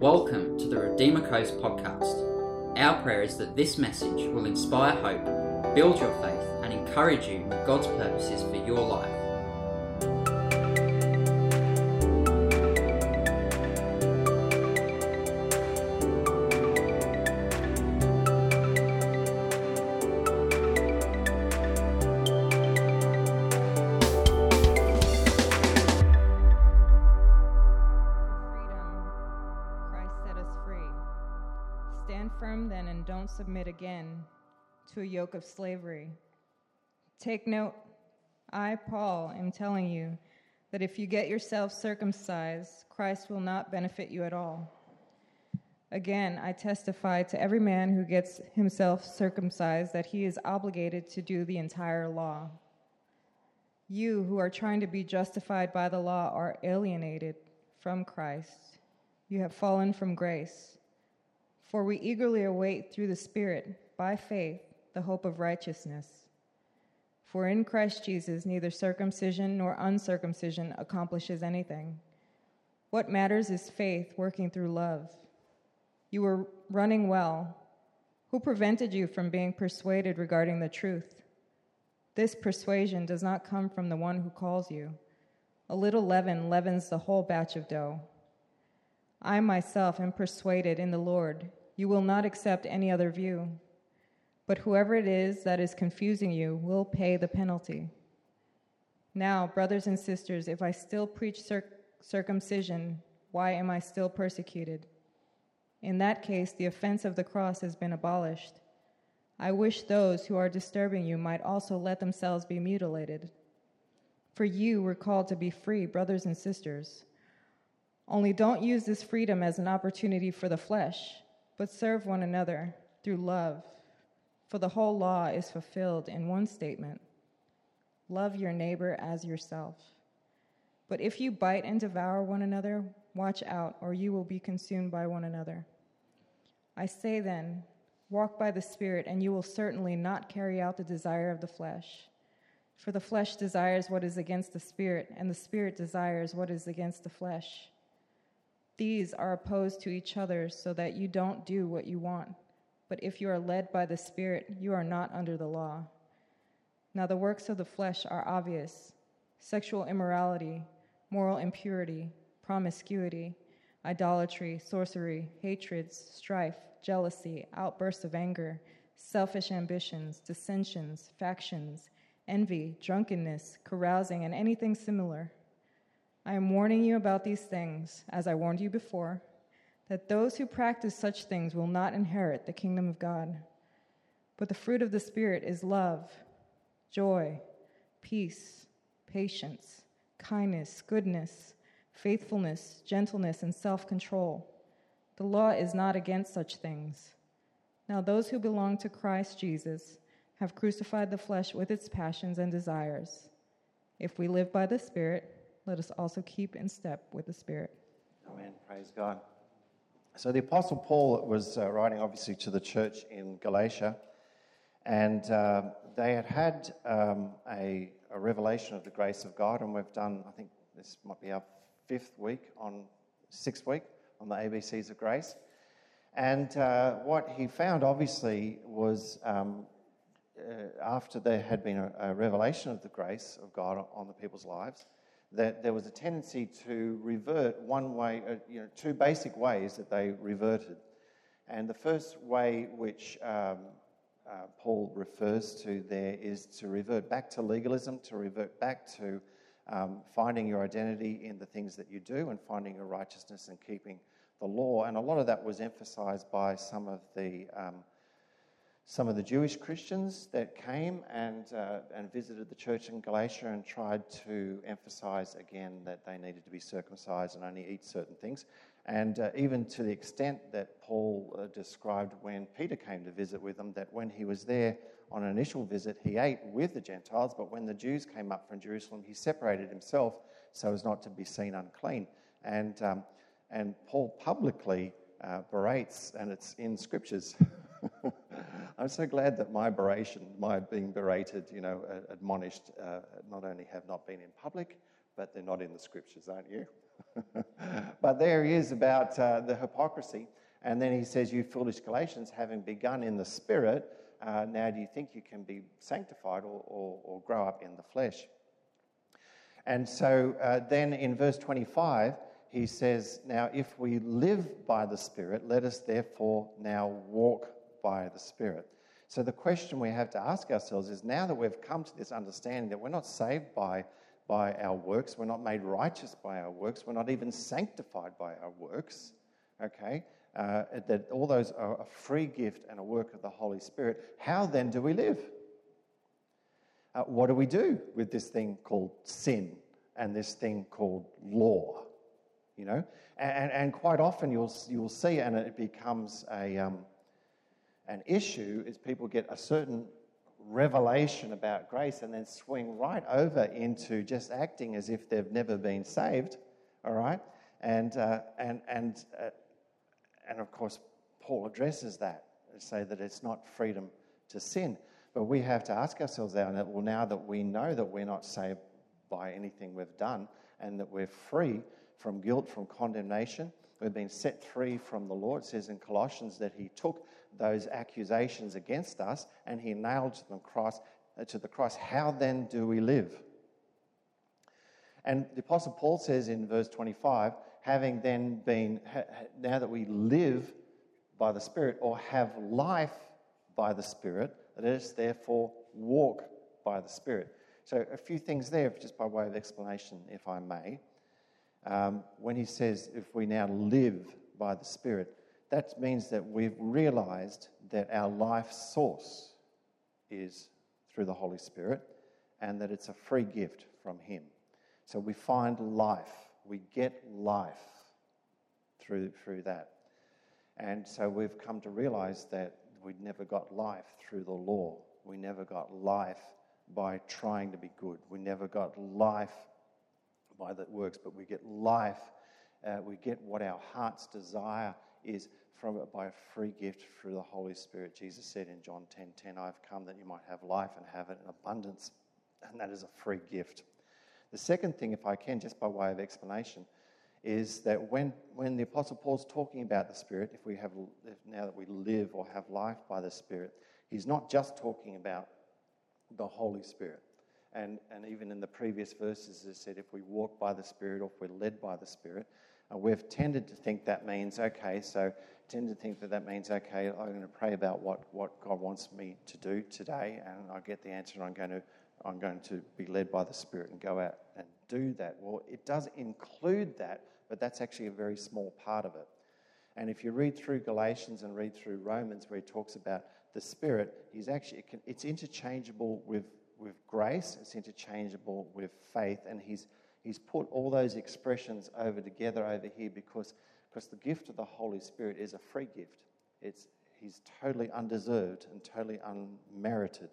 Welcome to the Redeemer Coast podcast. Our prayer is that this message will inspire hope, build your faith, and encourage you in God's purposes for your life. Take note, I, Paul, am telling you that if you get yourself circumcised, Christ will not benefit you at all. Again, I testify to every man who gets himself circumcised that he is obligated to do the entire law. You who are trying to be justified by the law are alienated from Christ. You have fallen from grace. For we eagerly await through the Spirit, by faith, the hope of righteousness. For in Christ Jesus, neither circumcision nor uncircumcision accomplishes anything. What matters is faith working through love. You were running well. Who prevented you from being persuaded regarding the truth? This persuasion does not come from the one who calls you. A little leaven leavens the whole batch of dough. I myself am persuaded in the Lord you will not accept any other view. But whoever it is that is confusing you will pay the penalty. Now, brothers and sisters, if I still preach circumcision, why am I still persecuted? In that case, the offense of the cross has been abolished. I wish those who are disturbing you might also let themselves be mutilated. For you were called to be free, brothers and sisters. Only don't use this freedom as an opportunity for the flesh but serve one another through love. For the whole law is fulfilled in one statement love your neighbor as yourself. But if you bite and devour one another, watch out, or you will be consumed by one another. I say then, walk by the Spirit, and you will certainly not carry out the desire of the flesh. For the flesh desires what is against the Spirit, and the Spirit desires what is against the flesh. These are opposed to each other so that you don't do what you want. But if you are led by the Spirit, you are not under the law. Now, the works of the flesh are obvious sexual immorality, moral impurity, promiscuity, idolatry, sorcery, hatreds, strife, jealousy, outbursts of anger, selfish ambitions, dissensions, factions, envy, drunkenness, carousing, and anything similar. I am warning you about these things, as I warned you before, that those who practice such things will not inherit the kingdom of God. But the fruit of the Spirit is love, joy, peace, patience, kindness, goodness, faithfulness, gentleness, and self control. The law is not against such things. Now, those who belong to Christ Jesus have crucified the flesh with its passions and desires. If we live by the Spirit, let us also keep in step with the Spirit. Amen. Praise God. So the Apostle Paul was uh, writing, obviously, to the church in Galatia, and uh, they had had um, a, a, revelation of the grace of God, and we've done, I think this might be our fifth week on sixth week on the ABCs of grace. And uh, what he found, obviously, was um, uh, after there had been a, a revelation of the grace of God on the people's lives that there was a tendency to revert one way, uh, you know, two basic ways that they reverted. And the first way which um, uh, Paul refers to there is to revert back to legalism, to revert back to um, finding your identity in the things that you do and finding your righteousness and keeping the law. And a lot of that was emphasized by some of the um, some of the Jewish Christians that came and, uh, and visited the church in Galatia and tried to emphasize again that they needed to be circumcised and only eat certain things. And uh, even to the extent that Paul uh, described when Peter came to visit with them, that when he was there on an initial visit, he ate with the Gentiles, but when the Jews came up from Jerusalem, he separated himself so as not to be seen unclean. And, um, and Paul publicly uh, berates, and it's in scriptures. I'm so glad that my beration, my being berated, you know, admonished, uh, not only have not been in public, but they're not in the scriptures, aren't you? but there he is about uh, the hypocrisy. And then he says, You foolish Galatians, having begun in the spirit, uh, now do you think you can be sanctified or, or, or grow up in the flesh? And so uh, then in verse 25, he says, Now if we live by the Spirit, let us therefore now walk by the Spirit. So the question we have to ask ourselves is now that we've come to this understanding that we're not saved by, by our works, we're not made righteous by our works, we're not even sanctified by our works, okay? Uh, that all those are a free gift and a work of the Holy Spirit. How then do we live? Uh, what do we do with this thing called sin and this thing called law? You know, and, and quite often you'll you'll see, and it becomes a um, an issue is people get a certain revelation about grace and then swing right over into just acting as if they've never been saved. All right, and uh, and and uh, and of course Paul addresses that say that it's not freedom to sin. But we have to ask ourselves now well, now that we know that we're not saved by anything we've done and that we're free from guilt, from condemnation, we've been set free from the Lord. It says in Colossians that He took those accusations against us and He nailed to the cross. Uh, to the cross. How then do we live? And the Apostle Paul says in verse 25, having then been, now that we live by the Spirit or have life by the Spirit, let us therefore walk by the Spirit. So, a few things there, just by way of explanation, if I may. Um, when he says, if we now live by the Spirit, that means that we've realized that our life source is through the Holy Spirit and that it's a free gift from Him. So we find life, we get life through, through that. And so we've come to realize that we'd never got life through the law. We never got life by trying to be good. We never got life by the works, but we get life. Uh, we get what our heart's desire is from it by a free gift through the Holy Spirit. Jesus said in John 10 10, I've come that you might have life and have it in abundance. And that is a free gift. The second thing, if I can, just by way of explanation, is that when, when the Apostle Paul's talking about the Spirit, if we have if now that we live or have life by the Spirit, he's not just talking about the Holy Spirit. And, and even in the previous verses, it said if we walk by the Spirit or if we're led by the Spirit, uh, we've tended to think that means, okay, so tend to think that that means, okay, I'm going to pray about what, what God wants me to do today, and I get the answer, and I'm going to I'm going to be led by the Spirit and go out and do that. Well, it does include that, but that's actually a very small part of it. And if you read through Galatians and read through Romans, where he talks about the Spirit, he's actually it's interchangeable with with grace. It's interchangeable with faith, and he's he's put all those expressions over together over here because because the gift of the Holy Spirit is a free gift. It's he's totally undeserved and totally unmerited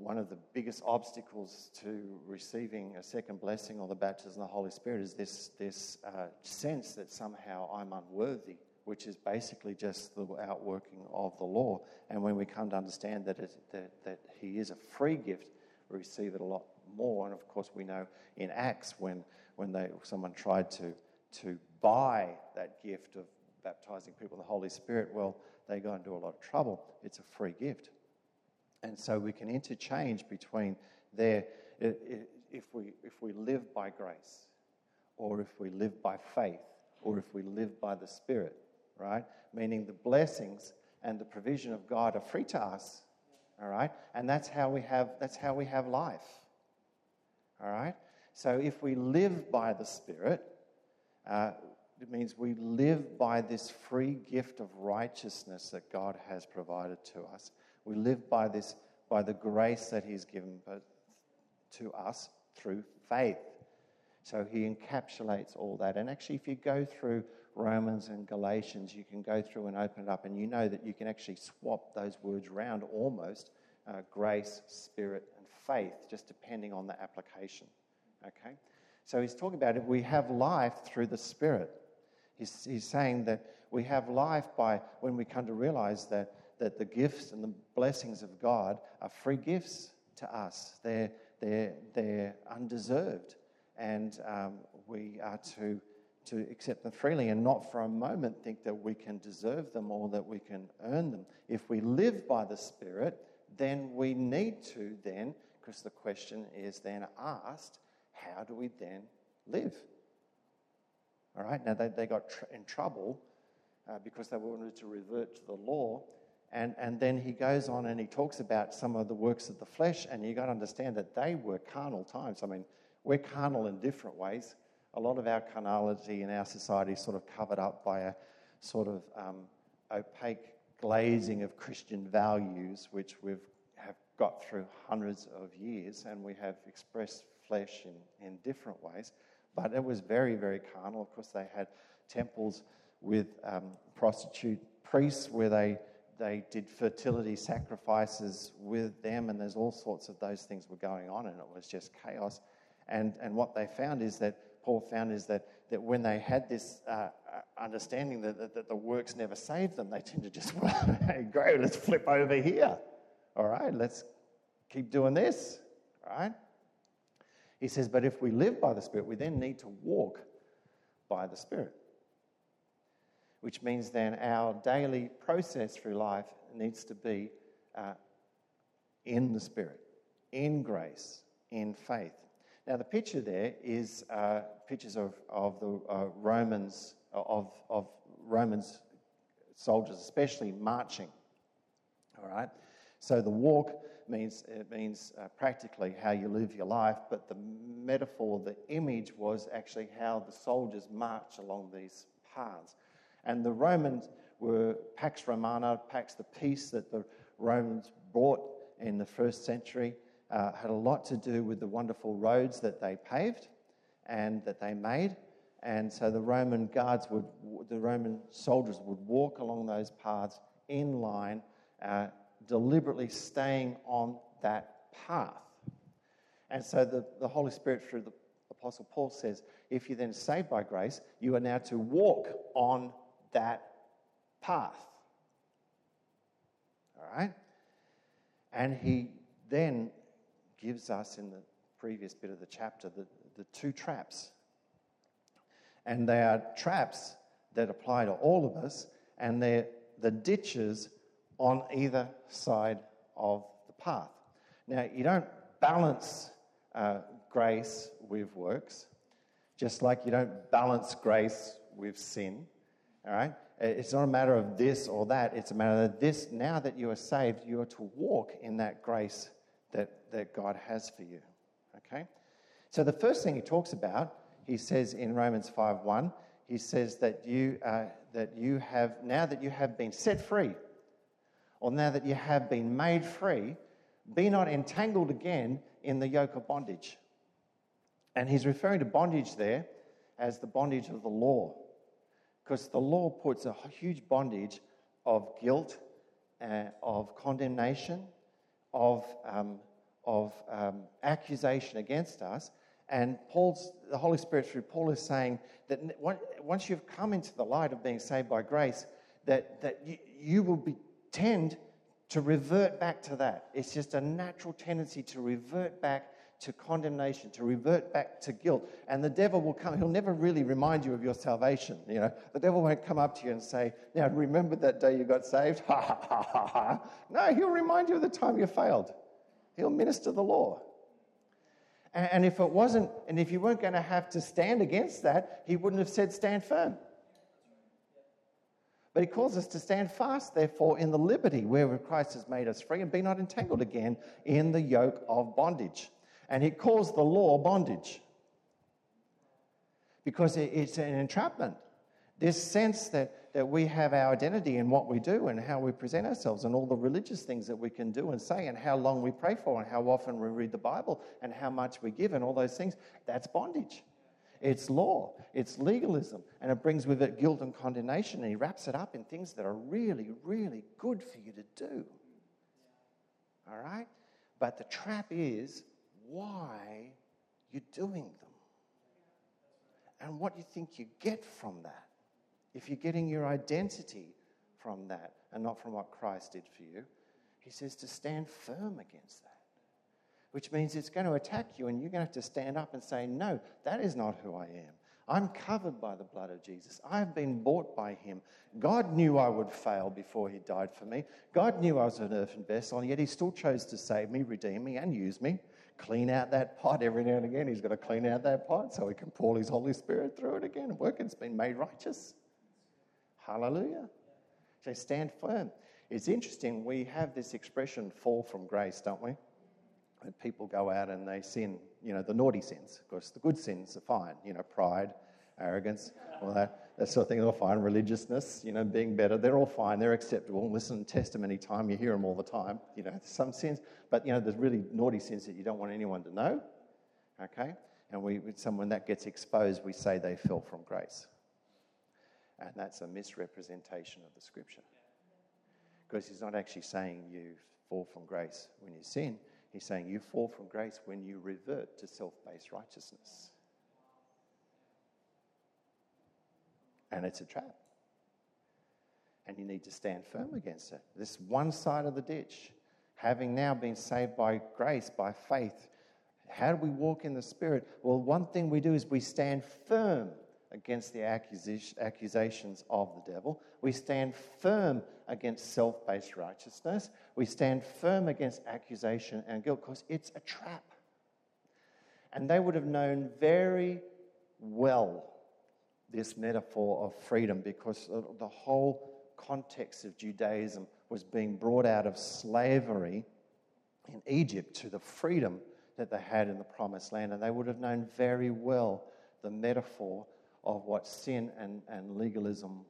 one of the biggest obstacles to receiving a second blessing or the baptism of the Holy Spirit is this, this uh, sense that somehow I'm unworthy, which is basically just the outworking of the law. And when we come to understand that, it, that, that He is a free gift, we receive it a lot more. And of course, we know in Acts when, when they, someone tried to, to buy that gift of baptizing people in the Holy Spirit, well, they got into a lot of trouble. It's a free gift. And so we can interchange between there, if we, if we live by grace, or if we live by faith, or if we live by the Spirit, right? Meaning the blessings and the provision of God are free to us, all right? And that's how we have, that's how we have life, all right? So if we live by the Spirit, uh, it means we live by this free gift of righteousness that God has provided to us. We live by this, by the grace that He's given to us through faith. So He encapsulates all that. And actually, if you go through Romans and Galatians, you can go through and open it up, and you know that you can actually swap those words around almost uh, grace, spirit, and faith, just depending on the application. Okay? So he's talking about it. We have life through the Spirit. He's, he's saying that we have life by when we come to realize that that the gifts and the blessings of God are free gifts to us. They're, they're, they're undeserved. And um, we are to, to accept them freely and not for a moment think that we can deserve them or that we can earn them. If we live by the Spirit, then we need to then, because the question is then asked, how do we then live? All right, now they, they got tr- in trouble uh, because they wanted to revert to the law. And, and then he goes on and he talks about some of the works of the flesh, and you've got to understand that they were carnal times. I mean, we're carnal in different ways. A lot of our carnality in our society is sort of covered up by a sort of um, opaque glazing of Christian values, which we've have got through hundreds of years, and we have expressed flesh in, in different ways. But it was very, very carnal. Of course, they had temples with um, prostitute priests where they, they did fertility sacrifices with them, and there's all sorts of those things were going on, and it was just chaos. And, and what they found is Paul found is that, that when they had this uh, uh understanding that, that, that, the works never saved them, they tend to just, well, hey, great, let's flip over here. All right, let's keep doing this. All right? He says, but if we live by the Spirit, we then need to walk by the Spirit. Which means then our daily process through life needs to be uh, in the Spirit, in grace, in faith. Now, the picture there is uh, pictures of, of the uh, Romans, of, of Romans soldiers, especially marching. All right? So the walk means it means uh, practically how you live your life, but the metaphor, the image was actually how the soldiers march along these paths. And the Romans were Pax Romana, Pax the peace that the Romans brought in the first century, uh, had a lot to do with the wonderful roads that they paved and that they made. And so the Roman guards would, the Roman soldiers would walk along those paths in line. Uh, deliberately staying on that path. And so the, the Holy Spirit, through the Apostle Paul, says, if you're then saved by grace, you are now to walk on that path. All right? And he then gives us in the previous bit of the chapter the, the two traps. And they are traps that apply to all of us, and they're the ditches on either side of the path. Now, you don't balance uh, grace with works, just like you don't balance grace with sin. All right? It's not a matter of this or that. It's a matter of this. Now that you are saved, you are to walk in that grace that, God has for you. Okay? So the first thing he talks about, he says in Romans 5:1, he says that you, uh, that you have, now that you have been set free or now that you have been made free, be not entangled again in the yoke of bondage. And he's referring to bondage there as the bondage of the law, because the law puts a huge bondage of guilt, uh, of condemnation, of, um, of um, accusation against us. And Paul's, the Holy Spirit through Paul is saying that once you've come into the light of being saved by grace, that, that you, you will be tend to revert back to that. It's just a natural tendency to revert back to condemnation, to revert back to guilt. And the devil will come, he'll never really remind you of your salvation. You know, the devil won't come up to you and say, Now, remember that day you got saved? Ha ha ha ha ha. No, he'll remind you of the time you failed. He'll minister the law. And if it wasn't, and if you weren't going to have to stand against that, he wouldn't have said, Stand firm. But he calls us to stand fast, therefore, in the liberty where Christ has made us free and be not entangled again in the yoke of bondage. And he calls the law bondage because it's an entrapment. This sense that, that we have our identity in what we do and how we present ourselves and all the religious things that we can do and say and how long we pray for and how often we read the Bible and how much we give and all those things, that's bondage. It's law, it's legalism, and it brings with it guilt and condemnation, and he wraps it up in things that are really, really good for you to do. All right? But the trap is why you're doing them and what you think you get from that. If you're getting your identity from that and not from what Christ did for you. He says to stand firm against that, which means it's going to attack you and you're going to have to stand up and say, No, that is not who I am. I'm covered by the blood of Jesus. I've been bought by him. God knew I would fail before he died for me. God knew I was an earthen vessel, and yet he still chose to save me, redeem me, and use me. Clean out that pot every now and again. He's got to clean out that pot so he can pour his Holy Spirit through it again. Work, it's been made righteous. Hallelujah. So stand firm. It's interesting, we have this expression, fall from grace, don't we? When people go out and they sin, you know, the naughty sins. Of course, the good sins are fine, you know, pride, arrogance, all that, that sort of thing, they're fine. Religiousness, you know, being better, they're all fine, they're acceptable. Listen testimony time, you hear them all the time, you know, some sins, but, you know, there's really naughty sins that you don't want anyone to know, okay? And we, someone that gets exposed, we say they fell from grace. And that's a misrepresentation of the scripture. Because he's not actually saying you fall from grace when you sin. He's saying you fall from grace when you revert to self based righteousness. And it's a trap. And you need to stand firm against it. This one side of the ditch, having now been saved by grace, by faith, how do we walk in the Spirit? Well, one thing we do is we stand firm against the accusations of the devil. We stand firm against self based righteousness. We stand firm against accusation and guilt because it's a trap. And they would have known very well this metaphor of freedom because the whole context of Judaism was being brought out of slavery in Egypt to the freedom that they had in the promised land. And they would have known very well the metaphor of what sin and, and legalism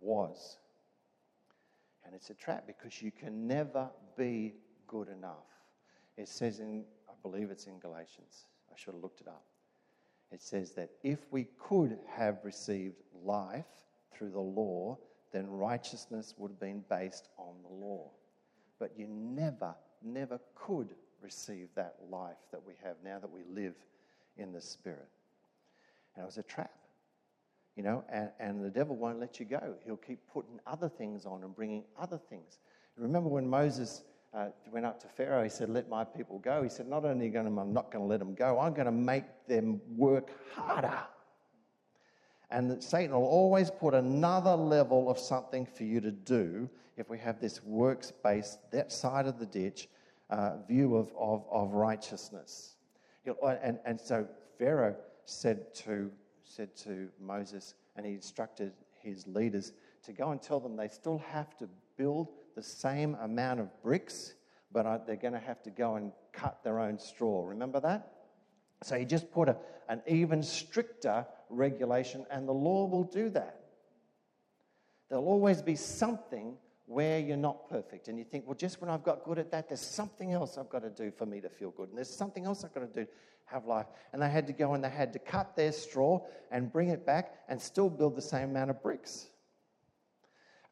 was. And it's a trap because you can never be good enough. It says in, I believe it's in Galatians, I should have looked it up. It says that if we could have received life through the law, then righteousness would have been based on the law. But you never, never could receive that life that we have now that we live in the Spirit. And it was a trap. You know, and, and the devil won't let you go. He'll keep putting other things on and bringing other things. Remember when Moses uh, went up to Pharaoh, he said, Let my people go. He said, Not only going I'm not going to let them go, I'm going to make them work harder. And Satan will always put another level of something for you to do if we have this works based, that side of the ditch, uh, view of, of, of righteousness. And, and so Pharaoh said to said to Moses, and he instructed his leaders to go and tell them they still have to build the same amount of bricks, but they're going to have to go and cut their own straw. Remember that? So he just put a, an even stricter regulation, and the law will do that. There'll always be something where you're not perfect. And you think, well, just when I've got good at that, there's something else I've got to do for me to feel good. And there's something else I've got to do have life. And they had to go and they had to cut their straw and bring it back and still build the same amount of bricks.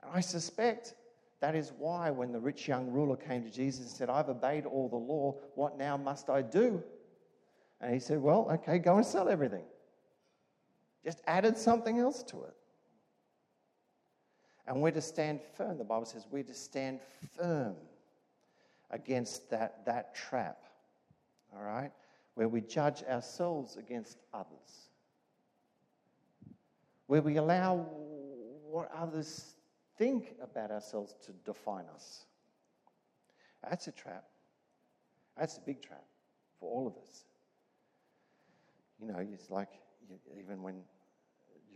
And I suspect that is why when the rich young ruler came to Jesus and said, I've obeyed all the law, what now must I do? And he said, Well, okay, go and sell everything. Just added something else to it. And we're to stand firm. The Bible says we're to stand firm against that, that trap. All right? where we judge ourselves against others, where we allow what others think about ourselves to define us. That's a trap. That's a big trap for all of us. You know, it's like even when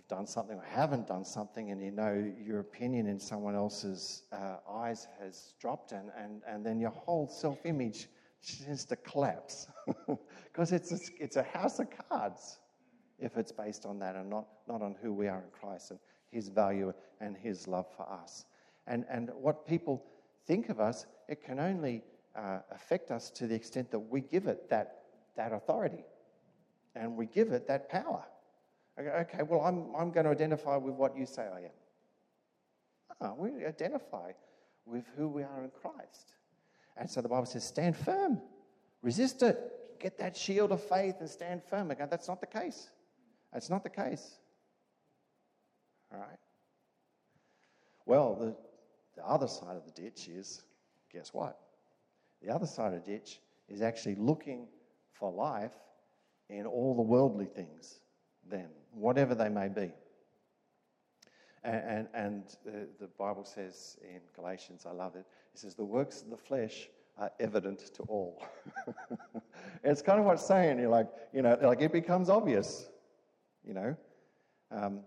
you've done something or haven't done something and you know your opinion in someone else's uh, eyes has dropped and, and, and then your whole self image tends to collapse because it's a, it's a house of cards if it's based on that and not, not on who we are in Christ and his value and his love for us. And, and what people think of us, it can only uh, affect us to the extent that we give it that, that authority and we give it that power. Okay, well, I'm, I'm going to identify with what you say I am. Ah, we identify with who we are in Christ. And so the Bible says, stand firm, resist it, get that shield of faith and stand firm. Again, that's not the case. That's not the case. All right. Well, the the other side of the ditch is guess what? The other side of the ditch is actually looking for life in all the worldly things, then, whatever they may be. And, and, and the, Bible says in Galatians, I love it, it says, the works of the flesh are evident to all. it's kind of what it's saying. You're like, you know, like it becomes obvious, you know. Um,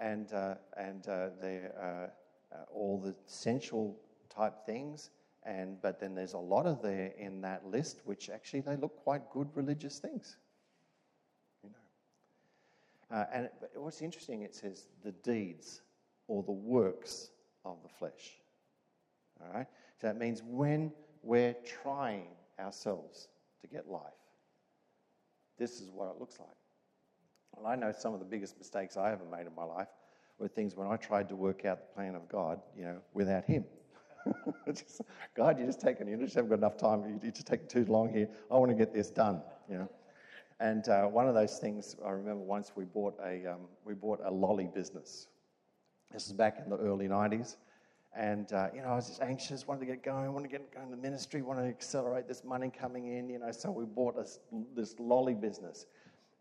and uh, and uh, they're uh, uh, all the sensual type things. And but then there's a lot of there in that list which actually they look quite good religious things. Uh, and it, what's interesting, it says the deeds or the works of the flesh. All right. So that means when we're trying ourselves to get life, this is what it looks like. Well, I know some of the biggest mistakes I ever made in my life were things when I tried to work out the plan of God, you know, without Him. just, God, you're just taking, you just haven't got enough time. You're just taking too long here. I want to get this done, you know. And uh, one of those things, I remember once we bought a, um, we bought a lolly business. This is back in the early 90s. And, uh, you know, I was just anxious, wanted to get going, wanted to get going to the ministry, wanted to accelerate this money coming in, you know. So we bought a, this lolly business.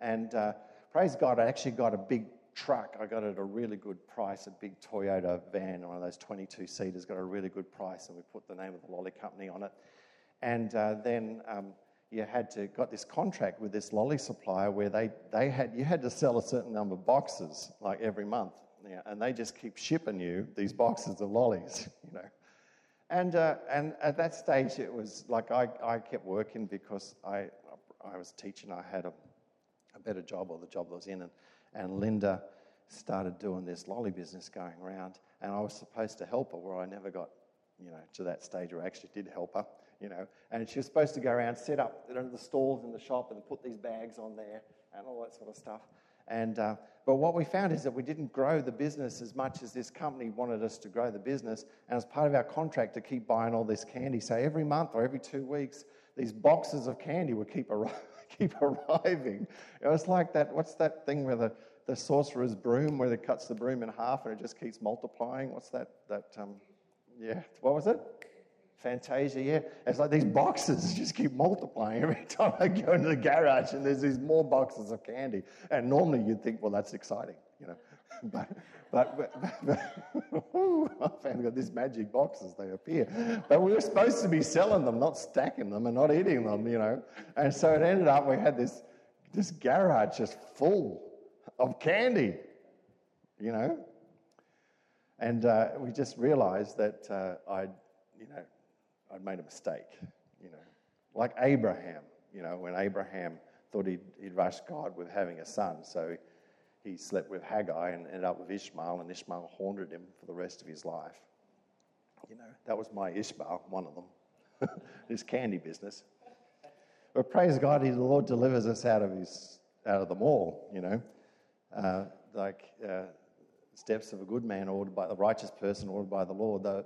And uh, praise God, I actually got a big truck. I got it at a really good price, a big Toyota van, one of those 22 seaters, got a really good price, and we put the name of the lolly company on it. And uh, then um, you had to got this contract with this lolly supplier where they, they had you had to sell a certain number of boxes like every month and they just keep shipping you these boxes of lollies, you know. And, uh, and at that stage, it was like I, I kept working because I, I was teaching. I had a, a better job or the job I was in. And, and Linda started doing this lolly business going around. And I was supposed to help her where I never got, you know, to that stage where I actually did help her, you know. And she was supposed to go around, set up the stalls in the shop and put these bags on there and all that sort of stuff. And, uh, but what we found is that we didn't grow the business as much as this company wanted us to grow the business. And as part of our contract to keep buying all this candy, so every month or every two weeks, these boxes of candy would keep, keep arriving. It was like that, what's that thing where the, the sorcerer's broom, where it cuts the broom in half and it just keeps multiplying? What's that? That um, Yeah, what was it? Fantasia, yeah. It's like these boxes just keep multiplying every time I go into the garage, and there's these more boxes of candy. And normally you'd think, well, that's exciting, you know. But, but, but, but I found got these magic boxes, they appear. But we were supposed to be selling them, not stacking them and not eating them, you know. And so it ended up, we had this, this garage just full of candy, you know. And uh, we just realized that uh, I'd, you know, I'd made a mistake, you know. Like Abraham, you know, when Abraham thought he'd, he'd rush God with having a son, so he slept with Hagar and ended up with Ishmael, and Ishmael haunted him for the rest of his life. You know, that was my Ishmael, one of them, this candy business. But praise God, the Lord delivers us out of his, out of them all. You know, uh, like uh, steps of a good man ordered by the righteous person ordered by the Lord. The,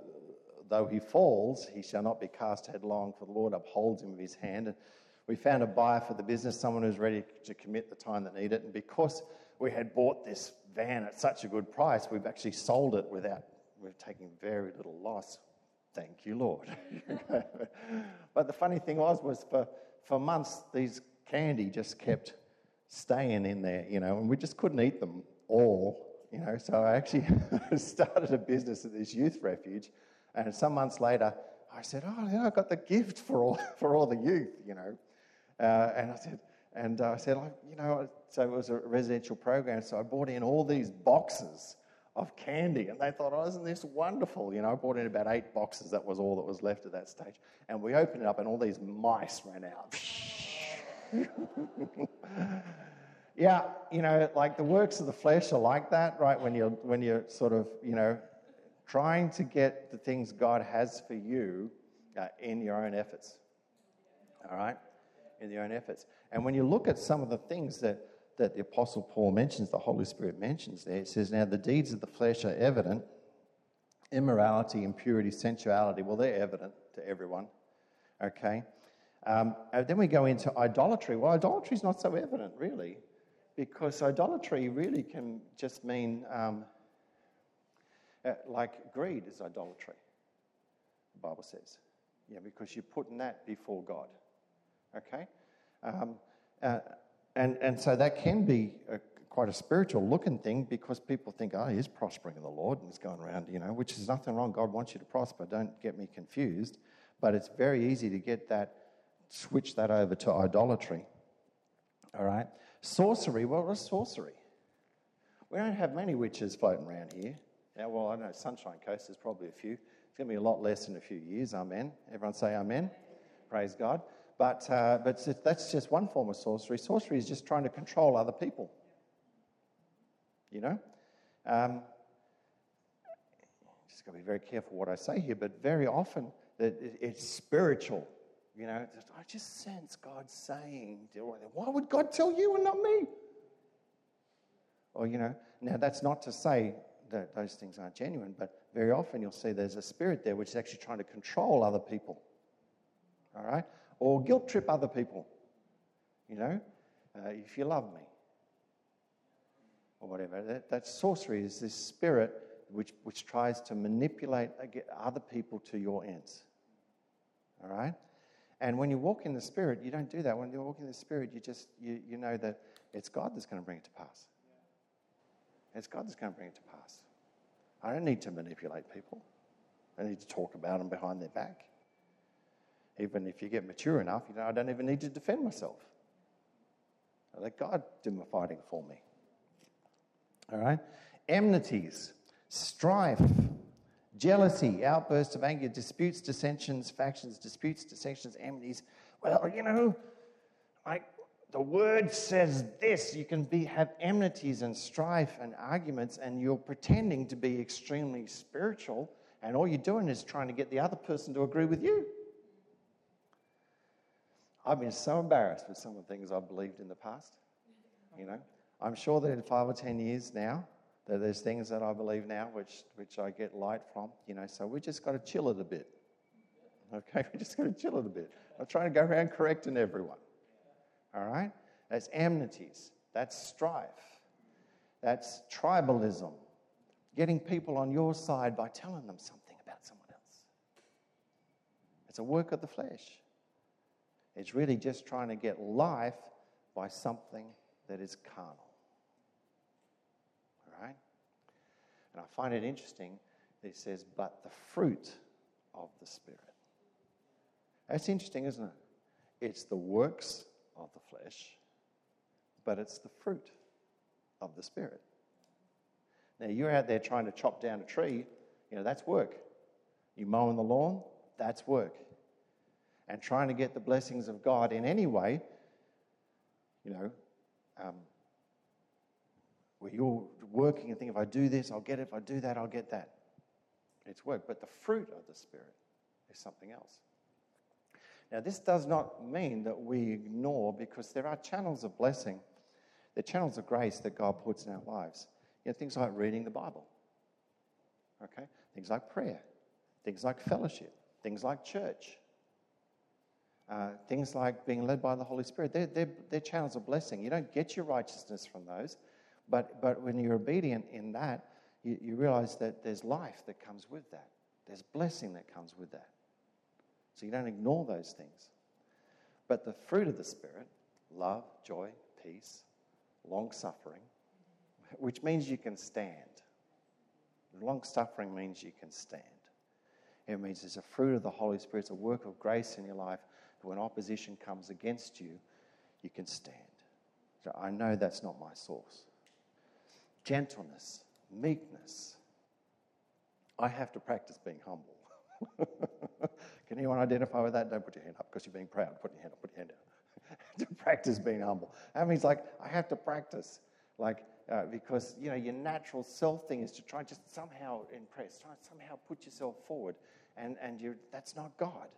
Though he falls, he shall not be cast headlong, for the Lord upholds him with his hand. And we found a buyer for the business, someone who's ready to commit the time that needed. It. And because we had bought this van at such a good price, we've actually sold it without, we've taken very little loss. Thank you, Lord. but the funny thing was, was for, for months, these candy just kept staying in there, you know, and we just couldn't eat them all, you know. So I actually started a business at this youth refuge and some months later, I said, Oh, yeah, I got the gift for all, for all the youth, you know. Uh, and I said, and I said, you know, so it was a residential program, so I brought in all these boxes of candy, and they thought, oh, isn't this wonderful? You know, I brought in about eight boxes, that was all that was left at that stage. And we opened it up, and all these mice ran out. yeah, you know, like the works of the flesh are like that, right? When you're, when you're sort of, you know, trying to get the things God has for you uh, in your own efforts. All right? In your own efforts. And when you look at some of the things that, that the Apostle Paul mentions, the Holy Spirit mentions there, it says, Now the deeds of the flesh are evident immorality, impurity, sensuality. Well, they're evident to everyone. Okay? Um, and then we go into idolatry. Well, idolatry is not so evident, really, because idolatry really can just mean um, uh, like greed is idolatry. The Bible says. Yeah, because you're putting that before God. Okay? Um, uh, and, and so that can be a, quite a spiritual looking thing because people think, oh, he's prospering in the Lord and he's going around, you know, which is nothing wrong. God wants you to prosper. Don't get me confused. But it's very easy to get that, switch that over to idolatry. All right? Sorcery, well, what's sorcery? We don't have many witches floating around here. Yeah, well, I know Sunshine Coast, there's probably a few. It's going to be a lot less in a few years. Amen. Everyone say amen. Praise God. But, uh, but that's just one form of sorcery. Sorcery is just trying to control other people. You know? Um, just got to be very careful what I say here, but very often it's spiritual. You know, I just sense God saying, why would God tell you and not me? Or, you know, now that's not to say those things aren't genuine, but very often you'll see there's a spirit there which is actually trying to control other people. All right? Or guilt trip other people. You know, uh, if you love me. Or whatever. That, that sorcery is this spirit which, which tries to manipulate other people to your ends. All right? And when you walk in the Spirit, you don't do that. When you walk in the Spirit, you just you, you know that it's God that's going to bring it to pass. It's God that's going to bring it to pass. I don't need to manipulate people. I need to talk about them behind their back. Even if you get mature enough, you know, I don't even need to defend myself. I let God do my fighting for me. All right? Enmities, strife, jealousy, outbursts of anger, disputes, dissensions, factions, disputes, dissensions, enmities. Well, you know, like the word says this you can be, have enmities and strife and arguments, and you're pretending to be extremely spiritual, and all you're doing is trying to get the other person to agree with you. I've been so embarrassed with some of the things I've believed in the past. You know, I'm sure that in five or ten years now, that there's things that I believe now which, which I get light from. You know, so we just got to chill it a bit. Okay, we just got to chill it a bit. I'm trying to go around correcting everyone. All right? That's enmities, that's strife, that's tribalism, getting people on your side by telling them something about someone else. It's a work of the flesh. It's really just trying to get life by something that is carnal. All right? And I find it interesting that he says, but the fruit of the Spirit. That's interesting, isn't it? It's the works of the flesh, but it's the fruit of the Spirit. Now, you're out there trying to chop down a tree, you know, that's work. You mowing the lawn, that's work. And trying to get the blessings of God in any way, you know, um, where you're working and think, if I do this, I'll get it. If I do that, I'll get that. It's work. But the fruit of the Spirit is something else. Now, this does not mean that we ignore, because there are channels of blessing, there are channels of grace that God puts in our lives. You know, things like reading the Bible, okay? Things like prayer, things like fellowship, things like church, uh, things like being led by the Holy Spirit. They're, they're, they're channels of blessing. You don't get your righteousness from those, but, but when you're obedient in that, you, you realize that there's life that comes with that, there's blessing that comes with that. So you don't ignore those things. But the fruit of the Spirit love, joy, peace, long suffering, which means you can stand. Long suffering means you can stand. It means it's a fruit of the Holy Spirit, it's a work of grace in your life when opposition comes against you, you can stand. So I know that's not my source. Gentleness, meekness. I have to practice being humble. Can anyone identify with that? Don't put your hand up because you're being proud. Put your hand up, put your hand down. to practice being humble. That means like I have to practice, like uh, because you know your natural self thing is to try just somehow impress, try somehow put yourself forward, and and you that's not God.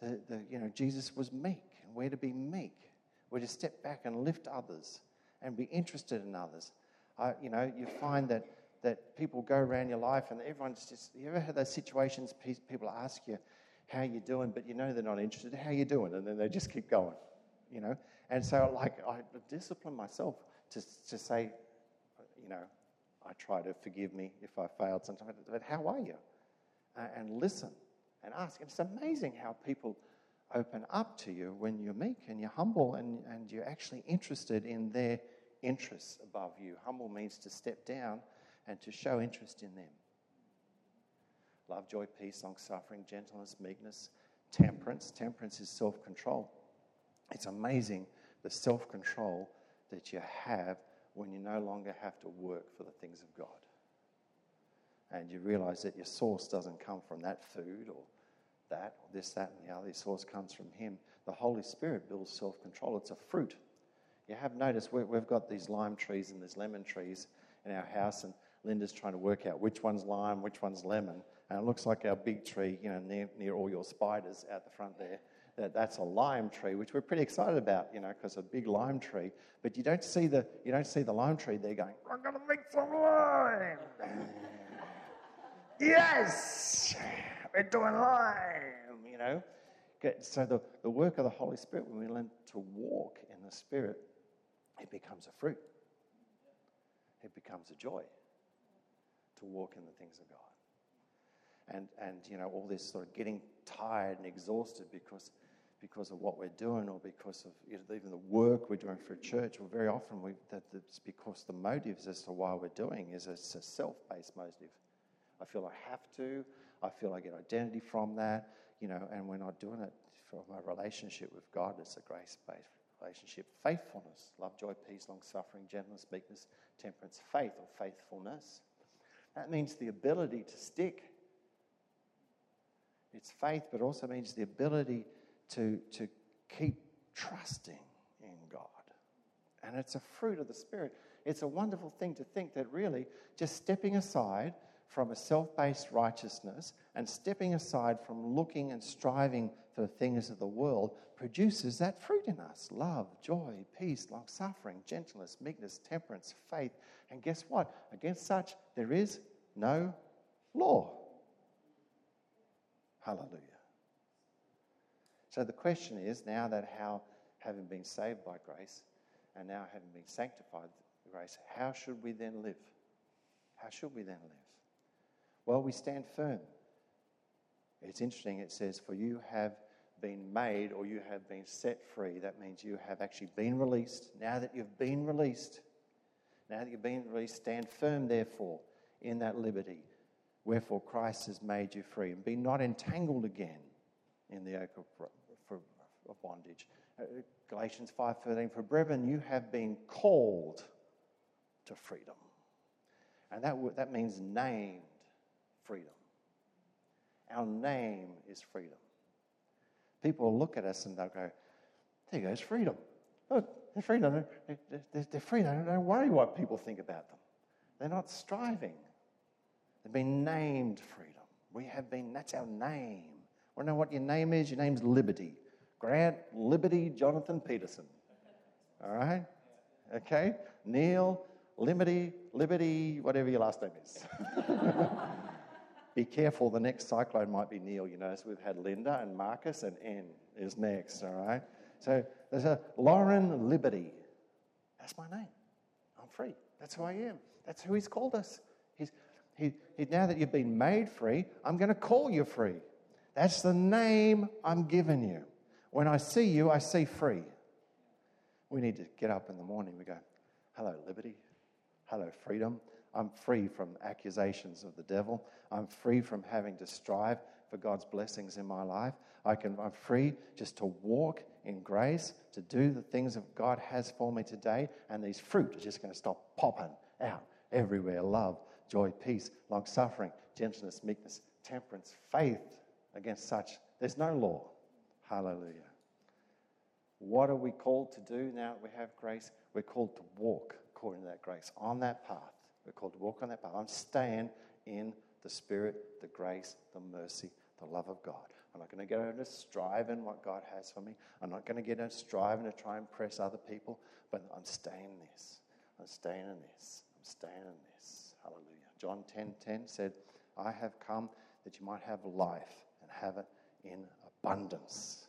The, the you know Jesus was meek, and we're to be meek. We're to step back and lift others, and be interested in others. Uh, you know you find that that people go around your life and everyone's just you ever had those situations people ask you how you doing, but you know they're not interested. How you doing? And then they just keep going, you know. And so, like, I discipline myself to to say, you know, I try to forgive me if I failed sometimes, but how are you? Uh, and listen and ask. And it's amazing how people open up to you when you're meek and you're humble and, and you're actually interested in their interests above you. Humble means to step down and to show interest in them. Love, joy, peace, long suffering, gentleness, meekness, temperance. Temperance is self control. It's amazing the self control that you have when you no longer have to work for the things of God. And you realize that your source doesn't come from that food or that or this, that, and the other. Your source comes from Him. The Holy Spirit builds self control. It's a fruit. You have noticed we've got these lime trees and these lemon trees in our house, and Linda's trying to work out which one's lime, which one's lemon. And it looks like our big tree, you know, near, near all your spiders out the front there. That, that's a lime tree, which we're pretty excited about, you know, because a big lime tree. But you don't see the you don't see the lime tree there going, I'm gonna make some lime. yes, we're doing lime, you know. So the, the work of the Holy Spirit, when we learn to walk in the Spirit, it becomes a fruit. It becomes a joy to walk in the things of God and, and you know, all this sort of getting tired and exhausted because, because of what we're doing or because of you know, even the work we're doing for a church, or very often we, that it's because the motives as to why we're doing is it's a self-based motive. I feel I have to. I feel I get identity from that, you know, and we're not doing it from a relationship with God. It's a grace-based relationship. Faithfulness, love, joy, peace, long suffering, gentleness, meekness, temperance, faith or faithfulness. That means the ability to stick it's faith, but also means the ability to, to keep trusting in God. And it's a fruit of the Spirit. It's a wonderful thing to think that really just stepping aside from a self based righteousness and stepping aside from looking and striving for the things of the world produces that fruit in us love, joy, peace, long suffering, gentleness, meekness, temperance, faith. And guess what? Against such, there is no law. Hallelujah. So the question is now that how, having been saved by grace and now having been sanctified by grace, how should we then live? How should we then live? Well, we stand firm. It's interesting, it says, For you have been made or you have been set free. That means you have actually been released. Now that you've been released, now that you've been released, stand firm, therefore, in that liberty Wherefore Christ has made you free, and be not entangled again in the yoke of, bondage. Uh, Galatians 5:13 For brethren you have been called to freedom. And that, that means named freedom. Our name is freedom. People will look at us and they'll go, There goes freedom. Look, they're free. They're, free. Don't worry what people think about them. They're not striving. They've been named freedom. We have been, that's our name. To know what your name is? Your name's Liberty. Grant Liberty Jonathan Peterson. All right? Okay? Neil, Liberty, Liberty, whatever your last name is. be careful, the next cyclone might be Neil. You know. So we've had Linda and Marcus, and N is next, all right? So there's a Lauren Liberty. That's my name. I'm free. That's who I am. That's who he's called us. He's, he, he, now that you've been made free, I'm going to call you free. That's the name I'm giving you. When I see you, I see free. We need to get up in the morning. We go, hello, liberty. Hello, freedom. I'm free from accusations of the devil. I'm free from having to strive for God's blessings in my life. I can, I'm free just to walk in grace, to do the things that God has for me today, and these fruit are just going to stop popping out everywhere. Love, joy, peace, long suffering, gentleness, meekness, temperance, faith. Against such, there's no law. Hallelujah. What are we called to do now that we have grace? We're called to walk according to that grace, on that path. We're called to walk on that path. I'm staying in the Spirit, the grace, the mercy, the love of God. I'm not going to get into striving what God has for me. I'm not going to get into striving to try and impress other people, but I'm staying in this. I'm staying in this. I'm staying in this. Hallelujah. John 10 10 said, I have come that you might have life and have it in abundance.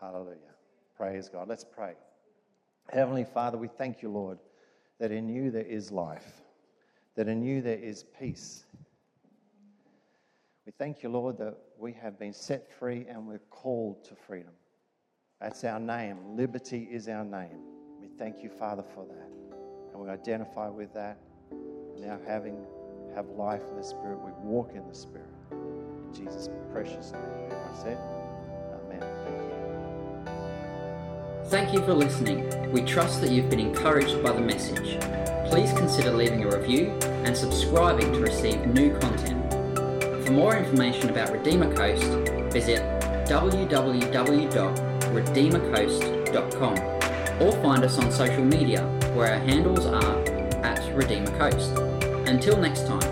Hallelujah. Praise God. Let's pray. Heavenly Father, we thank you, Lord, that in you there is life, that in you there is peace. We thank you, Lord, that we have been set free and we're called to freedom. That's our name. Liberty is our name. We thank you, Father, for that. And we identify with that. Now having have life in the Spirit, we walk in the Spirit. In Jesus' precious name. Everyone said, Thank you for listening. We trust that you've been encouraged by the message. Please consider leaving a review and subscribing to receive new content. For more information about Redeemer Coast, visit www.redeemercoast.com or find us on social media where our handles are at Redeemer Coast. Until next time.